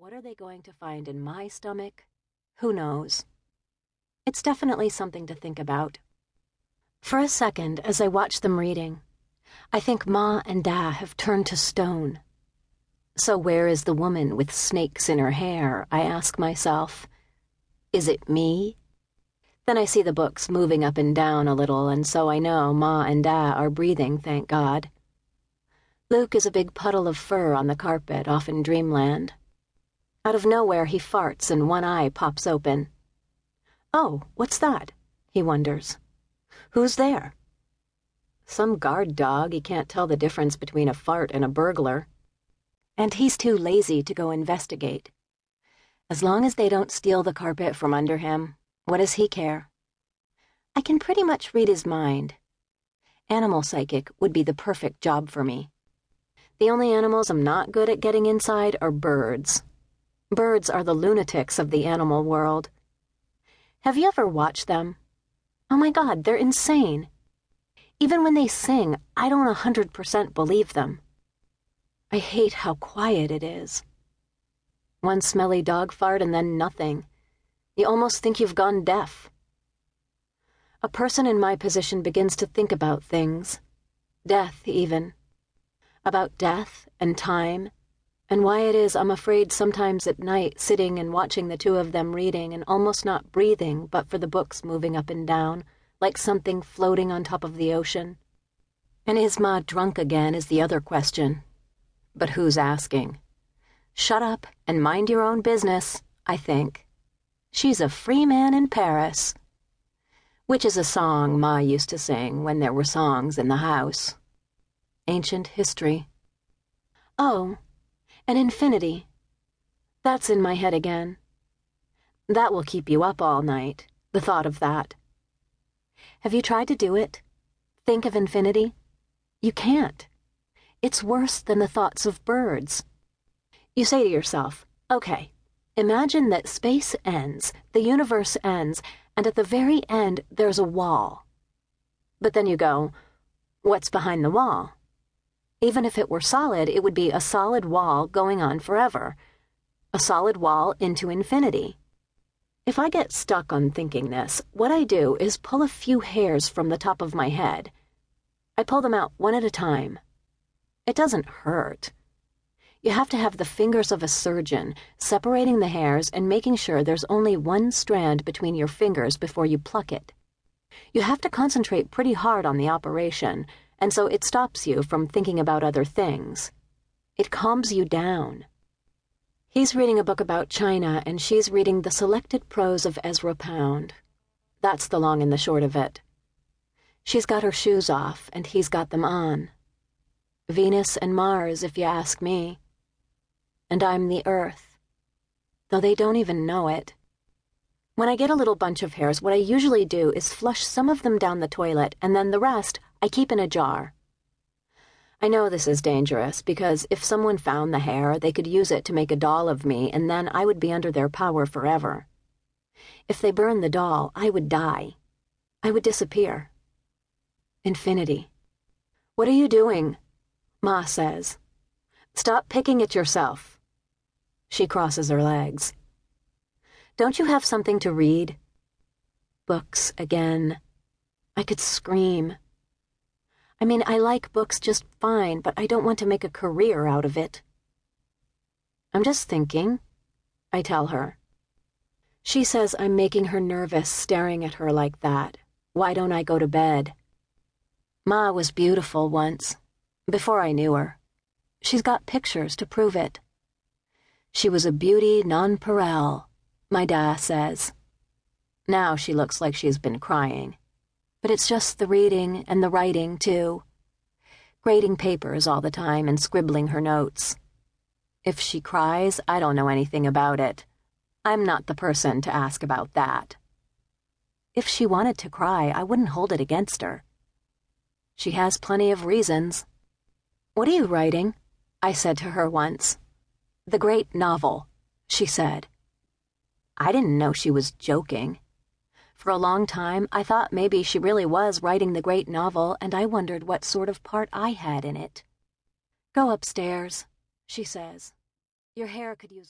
What are they going to find in my stomach? Who knows? It's definitely something to think about. For a second, as I watch them reading, I think Ma and Da have turned to stone. So, where is the woman with snakes in her hair? I ask myself. Is it me? Then I see the books moving up and down a little, and so I know Ma and Da are breathing, thank God. Luke is a big puddle of fur on the carpet off in dreamland. Out of nowhere, he farts and one eye pops open. Oh, what's that? He wonders. Who's there? Some guard dog, he can't tell the difference between a fart and a burglar. And he's too lazy to go investigate. As long as they don't steal the carpet from under him, what does he care? I can pretty much read his mind. Animal psychic would be the perfect job for me. The only animals I'm not good at getting inside are birds. Birds are the lunatics of the animal world. Have you ever watched them? Oh my god, they're insane. Even when they sing, I don't a 100% believe them. I hate how quiet it is. One smelly dog fart and then nothing. You almost think you've gone deaf. A person in my position begins to think about things. Death, even about death and time, and why it is I'm afraid sometimes at night sitting and watching the two of them reading and almost not breathing but for the books moving up and down, like something floating on top of the ocean. And is Ma drunk again is the other question. But who's asking? Shut up and mind your own business, I think. She's a free man in Paris. Which is a song Ma used to sing when there were songs in the house ancient history. Oh, an infinity. That's in my head again. That will keep you up all night, the thought of that. Have you tried to do it? Think of infinity? You can't. It's worse than the thoughts of birds. You say to yourself, okay, imagine that space ends, the universe ends, and at the very end there's a wall. But then you go, what's behind the wall? Even if it were solid, it would be a solid wall going on forever. A solid wall into infinity. If I get stuck on thinking this, what I do is pull a few hairs from the top of my head. I pull them out one at a time. It doesn't hurt. You have to have the fingers of a surgeon, separating the hairs and making sure there's only one strand between your fingers before you pluck it. You have to concentrate pretty hard on the operation and so it stops you from thinking about other things. It calms you down. He's reading a book about China, and she's reading the selected prose of Ezra Pound. That's the long and the short of it. She's got her shoes off, and he's got them on. Venus and Mars, if you ask me. And I'm the Earth. Though they don't even know it. When I get a little bunch of hairs, what I usually do is flush some of them down the toilet, and then the rest I keep in a jar. I know this is dangerous because if someone found the hair, they could use it to make a doll of me, and then I would be under their power forever. If they burned the doll, I would die. I would disappear. Infinity. What are you doing? Ma says. Stop picking at yourself. She crosses her legs. Don't you have something to read? Books again. I could scream. I mean, I like books just fine, but I don't want to make a career out of it. I'm just thinking, I tell her. She says I'm making her nervous staring at her like that. Why don't I go to bed? Ma was beautiful once, before I knew her. She's got pictures to prove it. She was a beauty nonpareil, my da says. Now she looks like she's been crying but it's just the reading and the writing, too. Grading papers all the time and scribbling her notes. If she cries, I don't know anything about it. I'm not the person to ask about that. If she wanted to cry, I wouldn't hold it against her. She has plenty of reasons. What are you writing? I said to her once. The great novel, she said. I didn't know she was joking. For a long time, I thought maybe she really was writing the great novel, and I wondered what sort of part I had in it. Go upstairs, she says. Your hair could use a